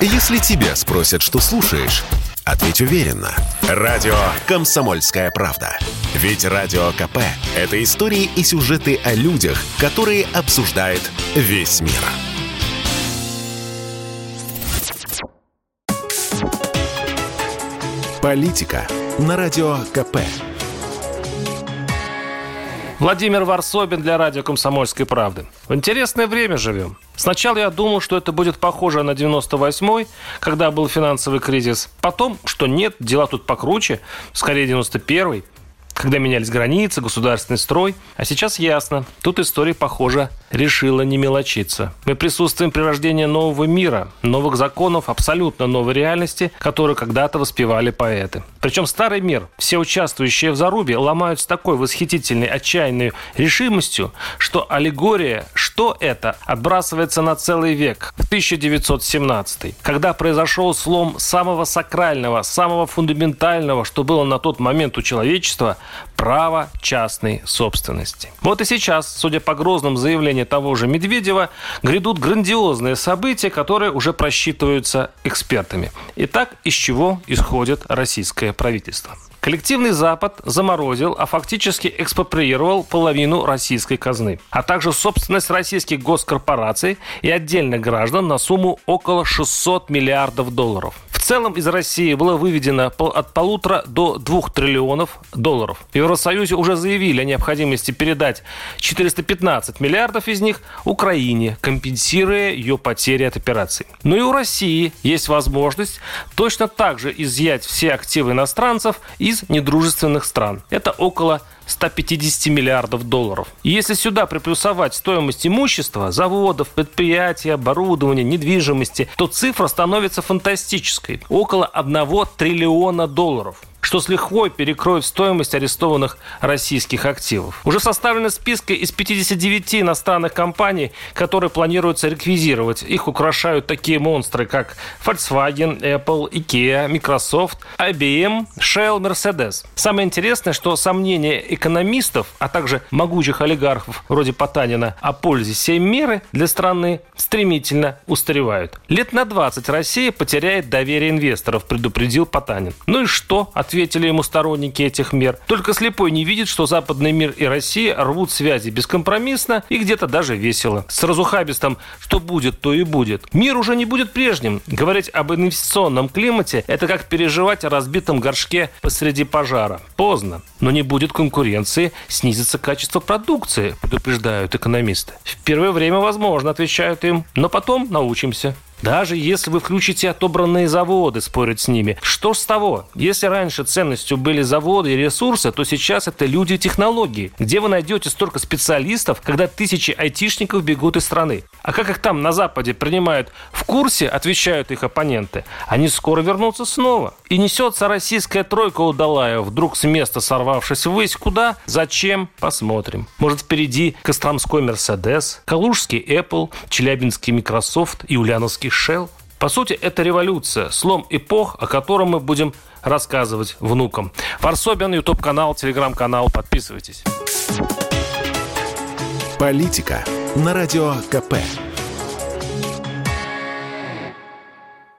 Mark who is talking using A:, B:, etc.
A: Если тебя спросят, что слушаешь, ответь уверенно. Радио «Комсомольская правда». Ведь Радио КП – это истории и сюжеты о людях, которые обсуждает весь мир. Политика на Радио КП.
B: Владимир Варсобин для радио «Комсомольской правды». В интересное время живем. Сначала я думал, что это будет похоже на 98-й, когда был финансовый кризис. Потом, что нет, дела тут покруче, скорее 91-й когда менялись границы, государственный строй. А сейчас ясно, тут история, похоже, решила не мелочиться. Мы присутствуем при рождении нового мира, новых законов, абсолютно новой реальности, которую когда-то воспевали поэты. Причем старый мир, все участвующие в зарубе, ломают с такой восхитительной, отчаянной решимостью, что аллегория «что это?» отбрасывается на целый век, в 1917 когда произошел слом самого сакрального, самого фундаментального, что было на тот момент у человечества, право частной собственности. Вот и сейчас, судя по грозному заявлению того же Медведева, грядут грандиозные события, которые уже просчитываются экспертами. Итак, из чего исходит российское правительство? Коллективный Запад заморозил, а фактически экспроприировал половину российской казны, а также собственность российских госкорпораций и отдельных граждан на сумму около 600 миллиардов долларов. Целом из России было выведено от полутора до двух триллионов долларов. В Евросоюзе уже заявили о необходимости передать 415 миллиардов из них Украине, компенсируя ее потери от операций. Но и у России есть возможность точно так же изъять все активы иностранцев из недружественных стран. Это около 150 миллиардов долларов. И если сюда приплюсовать стоимость имущества, заводов, предприятий, оборудования, недвижимости, то цифра становится фантастической. Около 1 триллиона долларов что с лихвой перекроет стоимость арестованных российских активов. Уже составлены списки из 59 иностранных компаний, которые планируется реквизировать. Их украшают такие монстры, как Volkswagen, Apple, IKEA, Microsoft, IBM, Shell, Mercedes. Самое интересное, что сомнения экономистов, а также могучих олигархов вроде Потанина о пользе сей меры для страны стремительно устаревают. Лет на 20 Россия потеряет доверие инвесторов, предупредил Потанин. Ну и что? Ответ ответили ему сторонники этих мер. Только слепой не видит, что западный мир и Россия рвут связи бескомпромиссно и где-то даже весело. С разухабистом «что будет, то и будет». Мир уже не будет прежним. Говорить об инвестиционном климате – это как переживать о разбитом горшке посреди пожара. Поздно. Но не будет конкуренции, снизится качество продукции, предупреждают экономисты. В первое время возможно, отвечают им, но потом научимся. Даже если вы включите отобранные заводы, спорят с ними. Что с того? Если раньше ценностью были заводы и ресурсы, то сейчас это люди и технологии. Где вы найдете столько специалистов, когда тысячи айтишников бегут из страны? А как их там на Западе принимают в курсе, отвечают их оппоненты, они скоро вернутся снова. И несется российская тройка удалая, вдруг с места сорвавшись ввысь. Куда? Зачем? Посмотрим. Может, впереди Костромской Мерседес, Калужский Apple, Челябинский Microsoft и Ульяновский американский Shell. По сути, это революция, слом эпох, о котором мы будем рассказывать внукам. Варсобин, YouTube-канал, телеграм-канал. Подписывайтесь.
A: Политика на Радио КП.